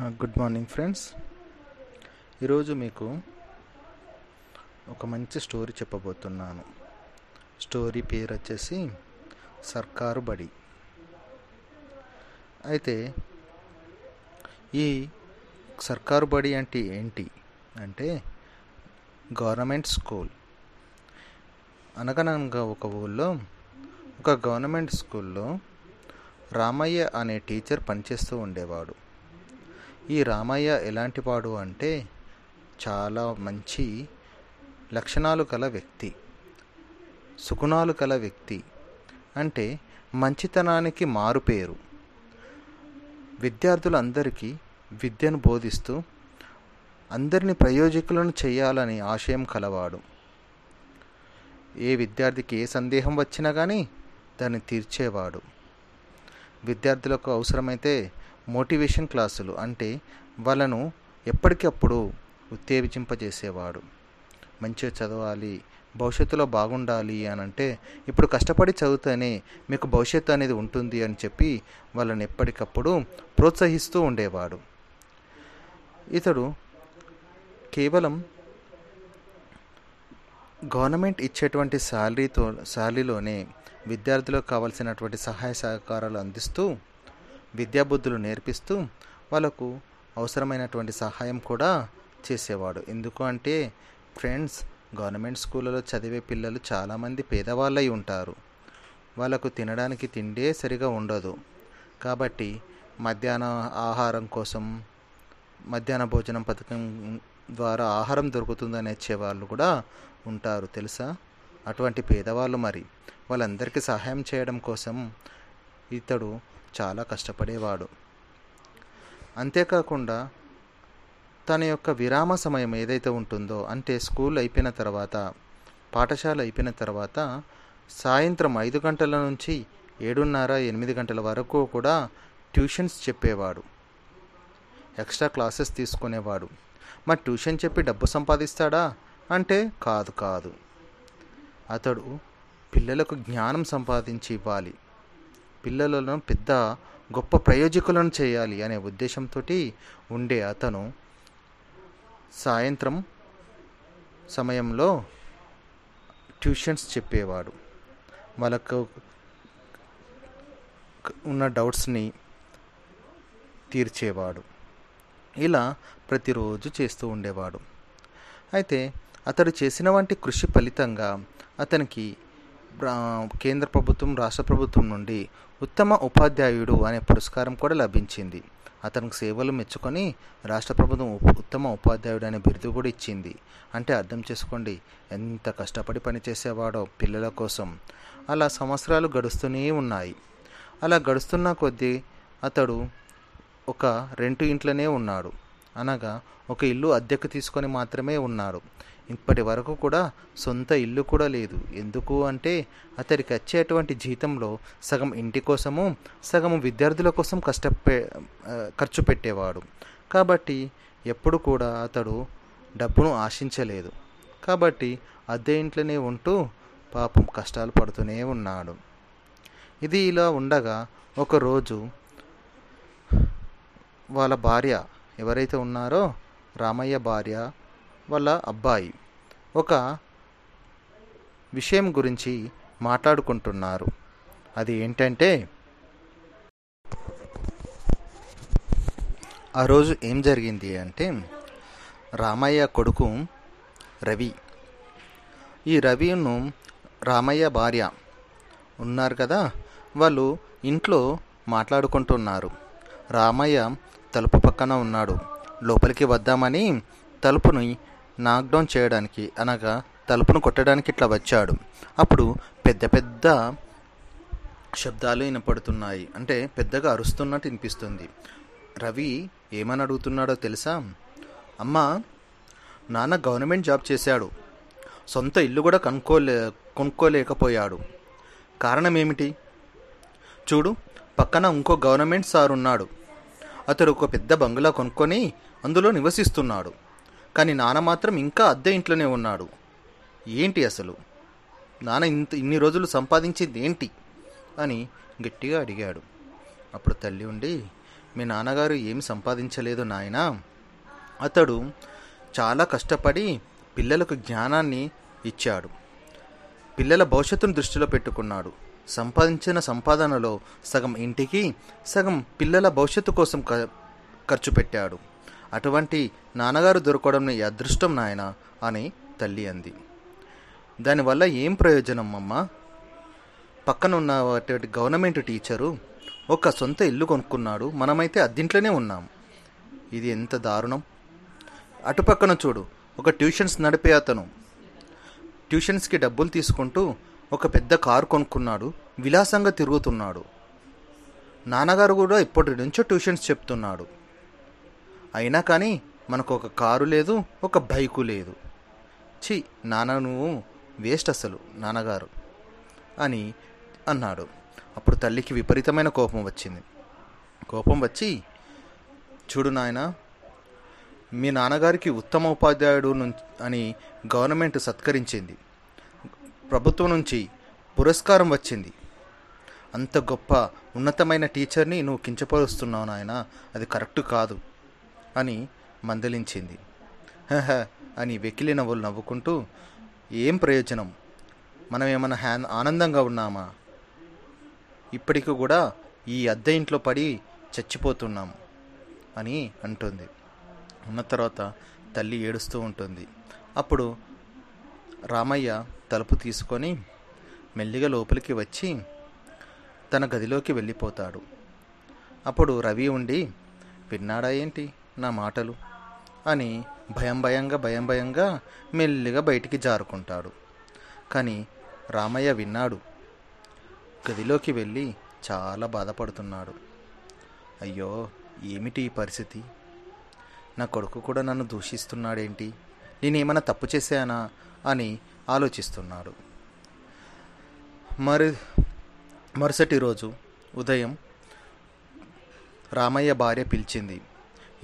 Good morning friends ఈరోజు మీకు ఒక మంచి స్టోరీ చెప్పబోతున్నాను. స్టోరీ పేరు వచ్చేసి సర్కారు బడి. అయితే ఈ సర్కారు బడి అంటే ఏంటి? అంటే గవర్నమెంట్ స్కూల్. అనగనగా ఒక ఊళ్ళో ఒక గవర్నమెంట్ స్కూల్లో రామయ్య అనే టీచర్ పనిచేస్తూ ఉండేవాడు. ఈ రామయ్య ఎలాంటి వాడు అంటే చాలా మంచి లక్షణాలు కల వ్యక్తి సుగుణాలు కల వ్యక్తి. అంటే మంచితనానికి మారుపేరు విద్యార్థులందరికీ విద్యను బోధిస్తూ అందరిని ప్రయోజకులను చేయాలని ఆశయం కలవాడు. ఏ విద్యార్థికి ఏ సందేహం వచ్చినా కానీ దాన్ని తీర్చేవాడు. విద్యార్థులకు అవసరమైతే మోటివేషన్ క్లాసులు అంటే వాళ్ళను ఎప్పటికప్పుడు ఉత్తేజింపజేసేవాడు. మంచిగా చదవాలి భవిష్యత్తులో బాగుండాలి అని అంటే ఇప్పుడు కష్టపడి చదివితేనే మీకు భవిష్యత్తు అనేది ఉంటుంది అని చెప్పి వాళ్ళని ఎప్పటికప్పుడు ప్రోత్సహిస్తూ ఉండేవాడు. ఇతడు కేవలం గవర్నమెంట్ ఇచ్చేటువంటి శాలరీతో శాలరీలోనే విద్యార్థులకు కావాల్సినటువంటి సహాయ సహకారాలు అందిస్తూ విద్యాబుద్ధులు నేర్పిస్తూ వాళ్ళకు అవసరమైనటువంటి సహాయం కూడా చేసేవాడు. ఎందుకు అంటే ఫ్రెండ్స్ గవర్నమెంట్ స్కూళ్ళలో చదివే పిల్లలు చాలామంది పేదవాళ్ళై ఉంటారు. వాళ్ళకు తినడానికి తిండే సరిగా ఉండదు. కాబట్టి మధ్యాహ్న ఆహారం కోసం మధ్యాహ్న భోజనం పథకం ద్వారా ఆహారం దొరుకుతుందని వచ్చే వాళ్ళు కూడా ఉంటారు. తెలుసా? అటువంటి పేదవాళ్ళు మరి. వాళ్ళందరికీ సహాయం చేయడం కోసం ఇతడు చాలా కష్టపడేవాడు. అంతేకాకుండా తన యొక్క విరామ సమయం ఏదైతే ఉంటుందో అంటే స్కూల్ అయిపోయిన తర్వాత పాఠశాల అయిపోయిన తర్వాత సాయంత్రం ఐదు గంటల నుంచి ఏడున్నర ఎనిమిది గంటల వరకు కూడా ట్యూషన్స్ చెప్పేవాడు. ఎక్స్ట్రా క్లాసెస్ తీసుకునేవాడు. మరి ట్యూషన్ చెప్పి డబ్బు సంపాదిస్తాడా? అంటే కాదు కాదు. అతడు పిల్లలకు జ్ఞానం సంపాదించి ఇవ్వాలి. పిల్లలను పెద్ద గొప్ప ప్రయోజకులను చేయాలి అనే ఉద్దేశంతో ఉండే అతను సాయంత్రం సమయంలో ట్యూషన్స్ చెప్పేవాడు. వాళ్ళకు ఉన్న డౌట్స్ని తీర్చేవాడు. ఇలా ప్రతిరోజు చేస్తూ ఉండేవాడు. అయితే అతడు చేసిన వంటి కృషి ఫలితంగా అతనికి కేంద్ర ప్రభుత్వం రాష్ట్ర ప్రభుత్వం నుండి ఉత్తమ ఉపాధ్యాయుడు అనే పురస్కారం కూడా లభించింది. అతనికి సేవలు మెచ్చుకొని రాష్ట్ర ప్రభుత్వం ఉత్తమ ఉపాధ్యాయుడు అనే బిరుదు కూడా ఇచ్చింది. అంటే అర్థం చేసుకోండి ఎంత కష్టపడి పనిచేసేవాడో పిల్లల కోసం. అలా సంవత్సరాలు గడుస్తూనే ఉన్నాయి. అలా గడుస్తున్న కొద్దీ అతడు ఒక రెంటు ఇంట్లోనే ఉన్నాడు. అనగా ఒక ఇల్లు అద్దెకు తీసుకొని మాత్రమే ఉన్నాడు ఇప్పటి వరకు కూడా సొంత ఇల్లు కూడా లేదు. ఎందుకు అంటే అతడికి వచ్చేటువంటి జీతంలో సగం ఇంటి కోసము సగం విద్యార్థుల కోసం కష్టపే ఖర్చు పెట్టేవాడు. కాబట్టి ఎప్పుడు కూడా అతడు డబ్బును ఆశించలేదు. కాబట్టి అద్దె ఇంట్లోనే ఉంటూ పాపం కష్టాలు పడుతూనే ఉన్నాడు. ఇది ఇలా ఉండగా ఒకరోజు వాళ్ళ భార్య ఎవరైతే ఉన్నారో రామయ్య భార్య వాళ్ళ అబ్బాయి ఒక విషయం గురించి మాట్లాడుకుంటున్నారు. అది ఏంటంటే ఆ రోజు ఏం జరిగింది అంటే రామయ్య కొడుకు రవి ఈ రవిను రామయ్య భార్య ఉన్నారు కదా వాళ్ళు ఇంట్లో మాట్లాడుకుంటున్నారు. రామయ్య తలుపు పక్కన ఉన్నాడు. లోపలికి వద్దామని తలుపుని నాక్డౌన్ చేయడానికి అనగా తలుపును కొట్టడానికి ఇట్లా వచ్చాడు. అప్పుడు పెద్ద పెద్ద శబ్దాలు వినపడుతున్నాయి. అంటే పెద్దగా అరుస్తున్నట్టు వినిపిస్తుంది. రవి ఏమని అడుగుతున్నాడో తెలుసా? అమ్మా నాన్న గవర్నమెంట్ జాబ్ చేశాడు. సొంత ఇల్లు కూడా కనుక్కోలే కొనుక్కోలేకపోయాడు. కారణం ఏమిటి చూడు పక్కన ఇంకో గవర్నమెంట్ సార్ ఉన్నాడు. అతడు ఒక పెద్ద బంగ్లా కొనుక్కొని అందులో నివసిస్తున్నాడు. కానీ నాన్న మాత్రం ఇంకా అద్దె ఇంట్లోనే ఉన్నాడు. ఏంటి అసలు? నాన్న ఇంత ఇన్ని రోజులు సంపాదించింది ఏంటి? అని గట్టిగా అడిగాడు. అప్పుడు తల్లి ఉండి మీ నాన్నగారు ఏమి సంపాదించలేదు నాయనా? అతడు చాలా కష్టపడి పిల్లలకు జ్ఞానాన్ని ఇచ్చాడు. పిల్లల భవిష్యత్తును దృష్టిలో పెట్టుకున్నాడు. సంపాదించిన సంపాదనలో సగం ఇంటికి సగం పిల్లల భవిష్యత్తు కోసం ఖర్చు పెట్టాడు. అటువంటి నాన్నగారు దొరకడం నీ అదృష్టం నాయన అని తల్లి అంది. దానివల్ల ఏం ప్రయోజనం అమ్మ? పక్కన ఉన్న వాటి గవర్నమెంట్ టీచరు ఒక సొంత ఇల్లు కొనుక్కున్నాడు. మనమైతే అద్దింట్లోనే ఉన్నాం. ఇది ఎంత దారుణం? అటుపక్కన చూడు ఒక ట్యూషన్స్ నడిపే అతను. ట్యూషన్స్కి డబ్బులు తీసుకుంటూ ఒక పెద్ద కారు కొనుక్కున్నాడు. విలాసంగా తిరుగుతున్నాడు. నాన్నగారు కూడా ఇప్పటి నుంచో ట్యూషన్స్ చెప్తున్నాడు. అయినా కానీ మనకు ఒక కారు లేదు ఒక బైకు లేదు. ఛీ నాన్న నువ్వు వేస్ట్ అసలు నాన్నగారు అని అన్నాడు. అప్పుడు తల్లికి విపరీతమైన కోపం వచ్చింది. కోపం వచ్చి చూడు నాయన మీ నాన్నగారికి ఉత్తమ ఉపాధ్యాయుడు అని గవర్నమెంట్ సత్కరించింది. ప్రభుత్వం నుంచి పురస్కారం వచ్చింది. అంత గొప్ప ఉన్నతమైన టీచర్ని నువ్వు కించపరుస్తున్నావు నాయన అది కరెక్ట్ కాదు. అని మందలించింది. హహ అని వెకిలిన నవ్వులు నవ్వుకుంటూ ఏం ప్రయోజనం? మనం ఏమైనా హ్యా ఆనందంగా ఉన్నామా? ఇప్పటికి కూడా ఈ అద్దె ఇంట్లో పడి చచ్చిపోతున్నాం అని అంటుంది. ఉన్న తర్వాత తల్లి ఏడుస్తూ ఉంటుంది. అప్పుడు రామయ్య తలుపు తీసుకొని మెల్లిగా లోపలికి వచ్చి తన గదిలోకి వెళ్ళిపోతాడు. అప్పుడు రవి ఉండి విన్నాడా ఏంటి? నా మాటలు అని భయం భయంగా భయం భయంగా మెల్లిగా బయటికి జారుకుంటాడు. కానీ రామయ్య విన్నాడు. గదిలోకి వెళ్ళి చాలా బాధపడుతున్నాడు. అయ్యో ఏమిటి ఈ పరిస్థితి? నా కొడుకు కూడా నన్ను దూషిస్తున్నాడేంటి? నేనేమైనా తప్పు చేశానా? అని ఆలోచిస్తున్నాడు. మరి మరుసటి రోజు ఉదయం రామయ్య భార్య పిలిచింది.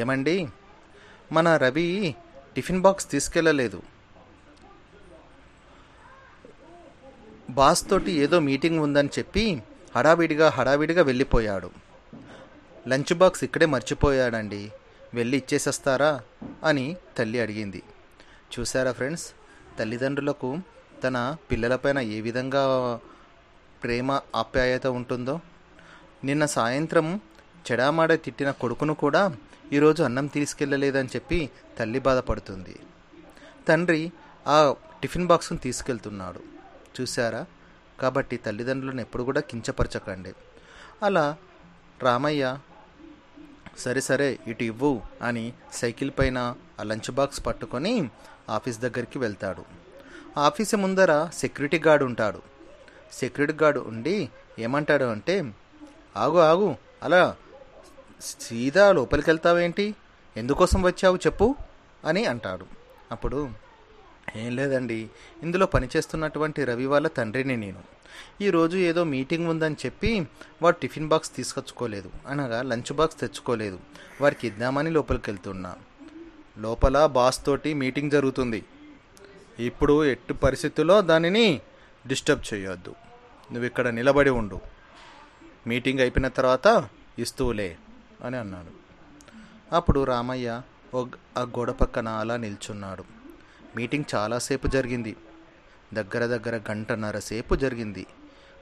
ఏమండి? మన రవి టిఫిన్ బాక్స్ తీసుకెళ్ళలేదు బాస్ తోటి ఏదో మీటింగ్ ఉందని చెప్పి హడావిడిగా హడావిడిగా వెళ్ళిపోయాడు. లంచ్ బాక్స్ ఇక్కడే మర్చిపోయాడండి. వెళ్ళి ఇచ్చేసేస్తారా అని తల్లి అడిగింది. చూసారా ఫ్రెండ్స్? తల్లిదండ్రులకు తన పిల్లలపైన ఏ విధంగా ప్రేమ ఆప్యాయత ఉంటుందో? నిన్న సాయంత్రం చెడామాడ తిట్టిన కొడుకును కూడా ఈరోజు అన్నం తీసుకెళ్ళలేదని చెప్పి తల్లి బాధపడుతుంది. తండ్రి ఆ టిఫిన్ బాక్స్ను తీసుకెళ్తున్నాడు. చూశారా? కాబట్టి తల్లిదండ్రులను ఎప్పుడు కూడా కించపరచకండి. అలా రామయ్య సరే సరే ఇటు ఇవ్వు అని సైకిల్ పైన ఆ లంచ్ బాక్స్ పట్టుకొని ఆఫీస్ దగ్గరికి వెళ్తాడు. ఆఫీస్ ముందర సెక్యూరిటీ గార్డ్ ఉంటాడు. సెక్యూరిటీ గార్డ్ ఉండి ఏమంటాడు అంటే ఆగు ఆగు అలా సీదా లోపలికి వెళ్తావేంటి ఎందుకోసం వచ్చావు చెప్పు అని అంటాడు. అప్పుడు ఏం లేదండి ఇందులో పనిచేస్తున్నటువంటి రవి వాళ్ళ తండ్రిని నేను. ఈరోజు ఏదో మీటింగ్ ఉందని చెప్పి వాడు టిఫిన్ బాక్స్ తీసుకొచ్చుకోలేదు అనగా లంచ్ బాక్స్ తెచ్చుకోలేదు వారికి ఇద్దామని లోపలికి వెళ్తున్నా లోపల బాస్ తోటి మీటింగ్ జరుగుతుంది. ఇప్పుడు ఎట్టి పరిస్థితుల్లో దానిని డిస్టర్బ్ చేయొద్దు. నువ్వు ఇక్కడ నిలబడి ఉండు. మీటింగ్ అయిపోయిన తర్వాత ఇస్తూలే. అని అన్నాడు. అప్పుడు రామయ్య ఓ ఆ గోడ పక్కన అలా నిల్చున్నాడు. మీటింగ్ చాలాసేపు జరిగింది. దగ్గర దగ్గర గంటన్నర సేపు జరిగింది.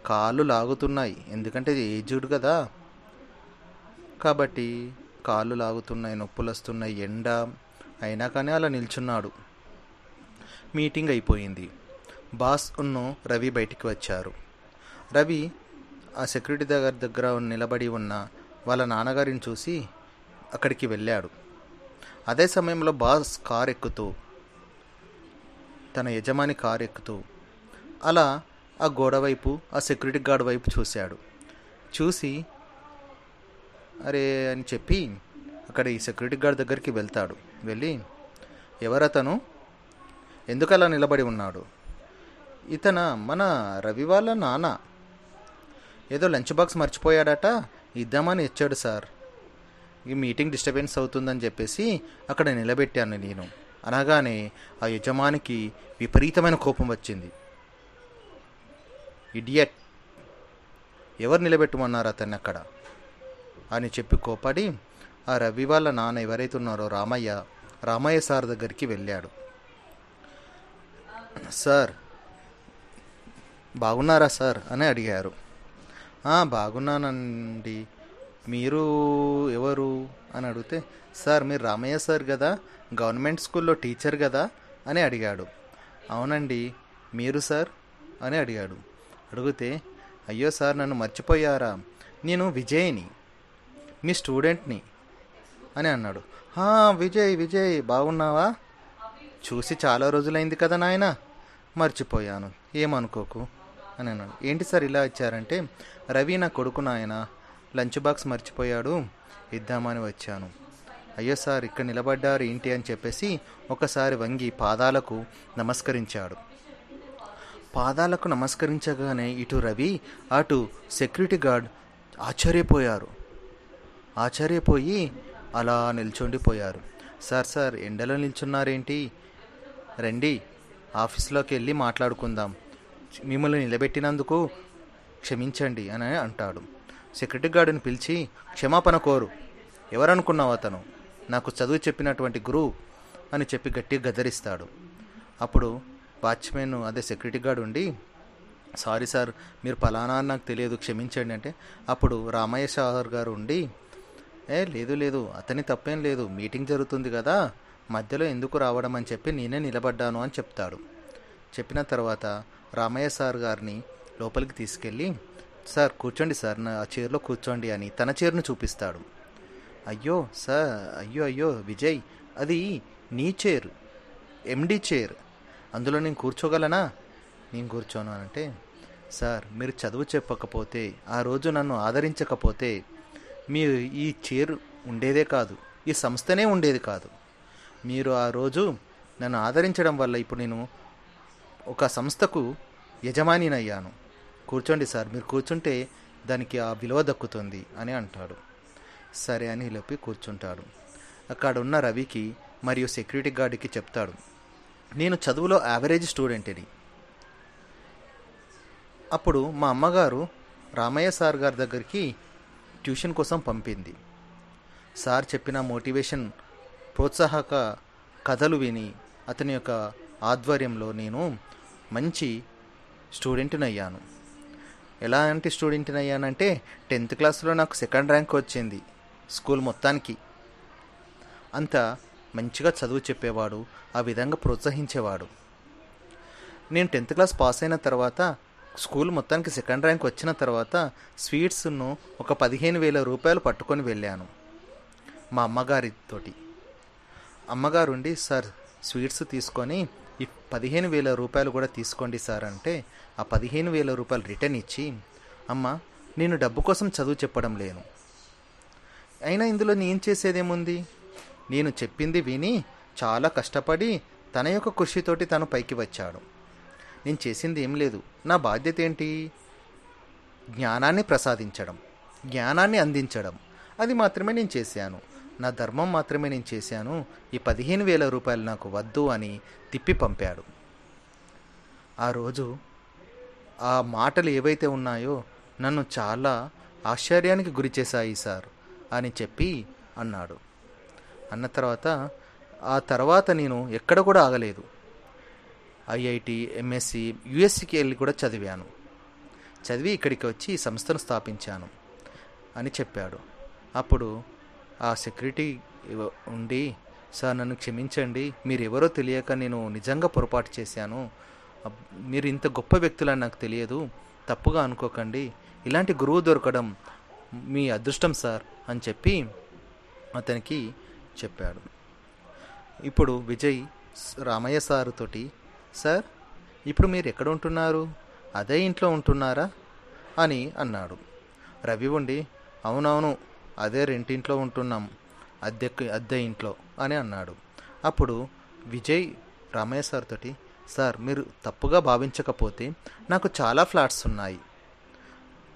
కాళ్ళు లాగుతున్నాయి. ఎందుకంటే ఏజ్డ్ కదా. కాబట్టి కాళ్ళు లాగుతున్నాయి నొప్పులు వస్తున్నాయి ఎండ అయినా కానీ అలా నిల్చున్నాడు. మీటింగ్ అయిపోయింది. బాస్ ఉన్న రవి బయటికి వచ్చారు. రవి ఆ సెక్యూరిటీ దగ్గర దగ్గర నిలబడి ఉన్న వాళ్ళ నాన్నగారిని చూసి అక్కడికి వెళ్ళాడు. అదే సమయంలో బాస్ కార్ ఎక్కుతూ తన యజమాని కార్ ఎక్కుతూ అలా ఆ గోడ వైపు ఆ సెక్యూరిటీ గార్డ్ వైపు చూశాడు. చూసి అరే అని చెప్పి అక్కడ ఈ సెక్యూరిటీ గార్డ్ దగ్గరికి వెళ్తాడు. వెళ్ళి ఎవరతను ఎందుకు అలా నిలబడి ఉన్నాడు? ఇతన? మన రవి వాళ్ళ నాన్న. ఏదో లంచ్ బాక్స్ మర్చిపోయాడట. ఇద్దామని ఇచ్చాడు సార్. ఈ మీటింగ్ డిస్టర్బెన్స్ అవుతుందని చెప్పేసి అక్కడ నిలబెట్టాను నేను. అనగానే ఆ యజమానికి విపరీతమైన కోపం వచ్చింది. ఇడియట్ ఎవరు నిలబెట్టమన్నారు అతన్ని అక్కడ? అని చెప్పి కోపడి ఆ రవి వాళ్ళ నాన్న ఎవరైతే ఉన్నారో రామయ్య రామయ్య సార్ దగ్గరికి వెళ్ళాడు. సార్ బాగున్నారా సార్? అని అడిగారు. బాగున్నానండి. మీరు ఎవరు? అని అడిగితే సార్ మీరు రామయ్య సార్ కదా? గవర్నమెంట్ స్కూల్లో టీచర్ కదా? అని అడిగాడు. అవునండి మీరు సార్? అని అడిగాడు. అడిగితే అయ్యో సార్ నన్ను మర్చిపోయారా? నేను విజయ్ని మీ స్టూడెంట్ని. అని అన్నాడు. విజయ్ విజయ్ బాగున్నావా? చూసి చాలా రోజులైంది కదా నాయన? మర్చిపోయాను. ఏమనుకోకు? అని అన్నాడు. ఏంటి సార్ ఇలా ఇచ్చారంటే రవి నా కొడుకు నాయన లంచ్ బాక్స్ మర్చిపోయాడు ఇద్దామని వచ్చాను. అయ్యో సార్ ఇక్కడ నిలబడ్డారు ఏంటి అని చెప్పేసి ఒకసారి వంగి పాదాలకు నమస్కరించాడు. పాదాలకు నమస్కరించగానే ఇటు రవి అటు సెక్యూరిటీ గార్డ్ ఆశ్చర్యపోయారు. ఆశ్చర్యపోయి అలా నిల్చుండిపోయారు. సార్ సార్ ఎండలో నిల్చున్నారేంటి? రండి ఆఫీస్లోకి వెళ్ళి మాట్లాడుకుందాం. మిమ్మల్ని నిలబెట్టినందుకు క్షమించండి అని అంటాడు. సెక్యూరిటీ గార్డుని పిలిచి క్షమాపణ కోరు. ఎవరనుకున్నావు అతను? నాకు చదువు చెప్పినటువంటి గురువు అని చెప్పి గట్టిగా గదరిస్తాడు అప్పుడు వాచ్మెన్ అదే సెక్యూరిటీ గార్డ్ ఉండి సారీ సార్ మీరు ఫలానా నాకు తెలియదు క్షమించండి అంటే అప్పుడు రామయ్య సార్ గారు ఉండి ఏ లేదు లేదు అతని తప్పేం లేదు మీటింగ్ జరుగుతుంది కదా మధ్యలో ఎందుకు రావడం అని చెప్పి నేనే నిలబడ్డాను అని చెప్తాడు. చెప్పిన తర్వాత రామయ్య సార్ గారిని లోపలికి తీసుకెళ్ళి సార్ కూర్చోండి సార్ నా ఆ చైర్లో కూర్చోండి అని తన చైర్ను చూపిస్తాడు. అయ్యో సార్ అయ్యో అయ్యో విజయ్ అది నీ చైర్ ఎండి చైర్. అందులో నేను కూర్చోగలనా? నేను కూర్చోను అంటే సార్ మీరు చదువు చెప్పకపోతే ఆ రోజు నన్ను ఆదరించకపోతే మీరు ఈ చైర్ ఉండేదే కాదు ఈ సంస్థనే ఉండేది కాదు. మీరు ఆ రోజు నన్ను ఆదరించడం వల్ల ఇప్పుడు నేను ఒక సంస్థకు యజమానినయ్యాను. కూర్చోండి సార్ మీరు కూర్చుంటే దానికి ఆ విలువ దక్కుతుంది అని అంటాడు. సరే అని లేపి కూర్చుంటాడు. అక్కడ ఉన్న రవికి మరియు సెక్యూరిటీ గార్డుకి చెప్తాడు. నేను చదువులో యావరేజ్ స్టూడెంట్ని. అప్పుడు మా అమ్మగారు రామయ్య సార్ గారి దగ్గరికి ట్యూషన్ కోసం పంపింది. సార్ చెప్పిన మోటివేషన్ ప్రోత్సాహక కథలు విని అతని యొక్క ఆధ్వర్యంలో నేను మంచి స్టూడెంట్ని అయ్యాను ఎలాంటి స్టూడెంట్ని అయ్యానంటే టెన్త్ క్లాస్లో నాకు సెకండ్ ర్యాంక్ వచ్చింది స్కూల్ మొత్తానికి. అంత మంచిగా చదువు చెప్పేవాడు ఆ విధంగా ప్రోత్సహించేవాడు. నేను టెన్త్ క్లాస్ పాస్ అయిన తర్వాత స్కూల్ మొత్తానికి సెకండ్ ర్యాంక్ వచ్చిన తర్వాత స్వీట్స్ను ఒక పదిహేను వేల రూపాయలు పట్టుకొని వెళ్ళాను మా అమ్మగారితోటి. అమ్మగారు ఉండి సార్ స్వీట్స్ తీసుకొని ఈ పదిహేను వేల రూపాయలు కూడా తీసుకోండి సార్ అంటే ఆ పదిహేను వేల రూపాయలు రిటర్న్ ఇచ్చి అమ్మ నేను డబ్బు కోసం చదువు చెప్పడం లేను. అయినా ఇందులో నేను చేసేదేముంది? నేను చెప్పింది విని చాలా కష్టపడి తన యొక్క కృషితోటి తను పైకి వచ్చాడు. నేను చేసింది ఏం లేదు. నా బాధ్యత ఏంటి? జ్ఞానాన్ని ప్రసాదించడం జ్ఞానాన్ని అందించడం. అది మాత్రమే నేను చేశాను. నా ధర్మం మాత్రమే నేను చేశాను ఈ పదిహేను వేల రూపాయలు నాకు వద్దు అని తిప్పి పంపాడు. ఆ రోజు ఆ మాటలు ఏవైతే ఉన్నాయో నన్ను చాలా ఆశ్చర్యానికి గురి చేశాయి సార్ అని చెప్పి అన్నాడు. అన్న తర్వాత ఆ తర్వాత నేను ఎక్కడ కూడా ఆగలేదు. ఐఐటి ఎంఎస్సి యుఎస్సికి వెళ్ళి కూడా చదివాను. చదివి ఇక్కడికి వచ్చి ఈ సంస్థను స్థాపించాను అని చెప్పాడు. అప్పుడు ఆ సెక్యూరిటీ ఉండి సార్ నన్ను క్షమించండి. మీరు ఎవరో తెలియక నేను నిజంగా పొరపాటు చేశాను. మీరు ఇంత గొప్ప వ్యక్తులని నాకు తెలియదు. తప్పుగా అనుకోకండి. ఇలాంటి గురువు దొరకడం మీ అదృష్టం సార్ అని చెప్పి అతనికి చెప్పాడు. ఇప్పుడు విజయ్ రామయ్య సార్ తోటి సార్ ఇప్పుడు మీరు ఎక్కడ ఉంటున్నారు? అదే ఇంట్లో ఉంటున్నారా? అని అన్నాడు. రవి ఉండి అవునవును. అదే రెంటింట్లో ఉంటున్నాం. అద్దెకు అద్దె ఇంట్లో అని అన్నాడు. అప్పుడు విజయ్ రామయ్య సార్ తోటి సార్ మీరు తప్పుగా భావించకపోతే నాకు చాలా ఫ్లాట్స్ ఉన్నాయి.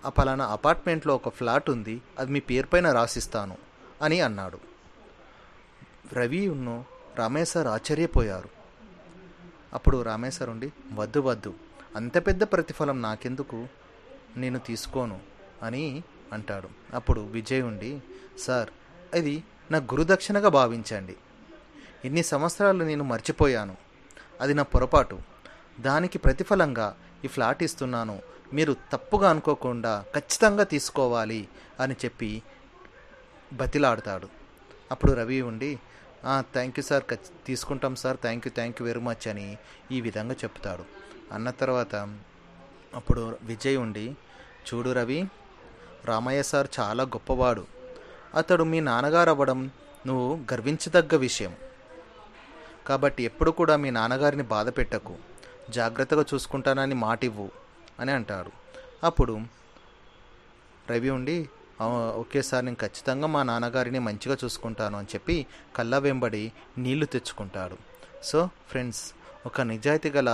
ఆ పలానా అపార్ట్మెంట్లో ఒక ఫ్లాట్ ఉంది అది మీ పేరు పైన రాసిస్తాను అని అన్నాడు. రవి ఉన్ను రామయ్య సార్ ఆశ్చర్యపోయారు. అప్పుడు రామయ్య సార్ ఉండి వద్దు వద్దు. అంత పెద్ద ప్రతిఫలం నాకెందుకు? నేను తీసుకోను అని అంటాడు అప్పుడు విజయ్ ఉండి సార్ అది నా గురుదక్షిణగా భావించండి. ఇన్ని సంవత్సరాలు నేను మర్చిపోయాను. అది నా పొరపాటు. దానికి ప్రతిఫలంగా ఈ ఫ్లాట్ ఇస్తున్నాను. మీరు తప్పుగా అనుకోకుండా ఖచ్చితంగా తీసుకోవాలి అని చెప్పి బతిలాడతాడు. అప్పుడు రవి ఉండి థ్యాంక్ యూ సార్ తీసుకుంటాం sir thank you thank you very much అని ఈ విధంగా చెప్తాడు. అన్న తర్వాత అప్పుడు విజయ్ ఉండి చూడు రవి రామయ్య సార్ చాలా గొప్పవాడు. అతడు మీ నాన్నగారు అవ్వడం నువ్వు గర్వించదగ్గ విషయం. కాబట్టి ఎప్పుడు కూడా మీ నాన్నగారిని బాధ పెట్టకు. జాగ్రత్తగా చూసుకుంటానని మాటివ్వు అని అంటాడు అప్పుడు రవి ఉండి ఒకేసారి ఓకే సార్ నేను ఖచ్చితంగా మా నాన్నగారిని మంచిగా చూసుకుంటాను అని చెప్పి కళ్ళ వెంబడి నీళ్ళు తెచ్చుకుంటాడు. సో ఫ్రెండ్స్ ఒక నిజాయితీ గల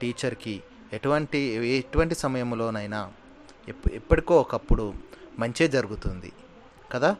టీచర్కి ఎటువంటి ఎటువంటి సమయంలోనైనా ఎప్ ఎప్పటికో ఒకప్పుడు మంచే జరుగుతుంది కదా?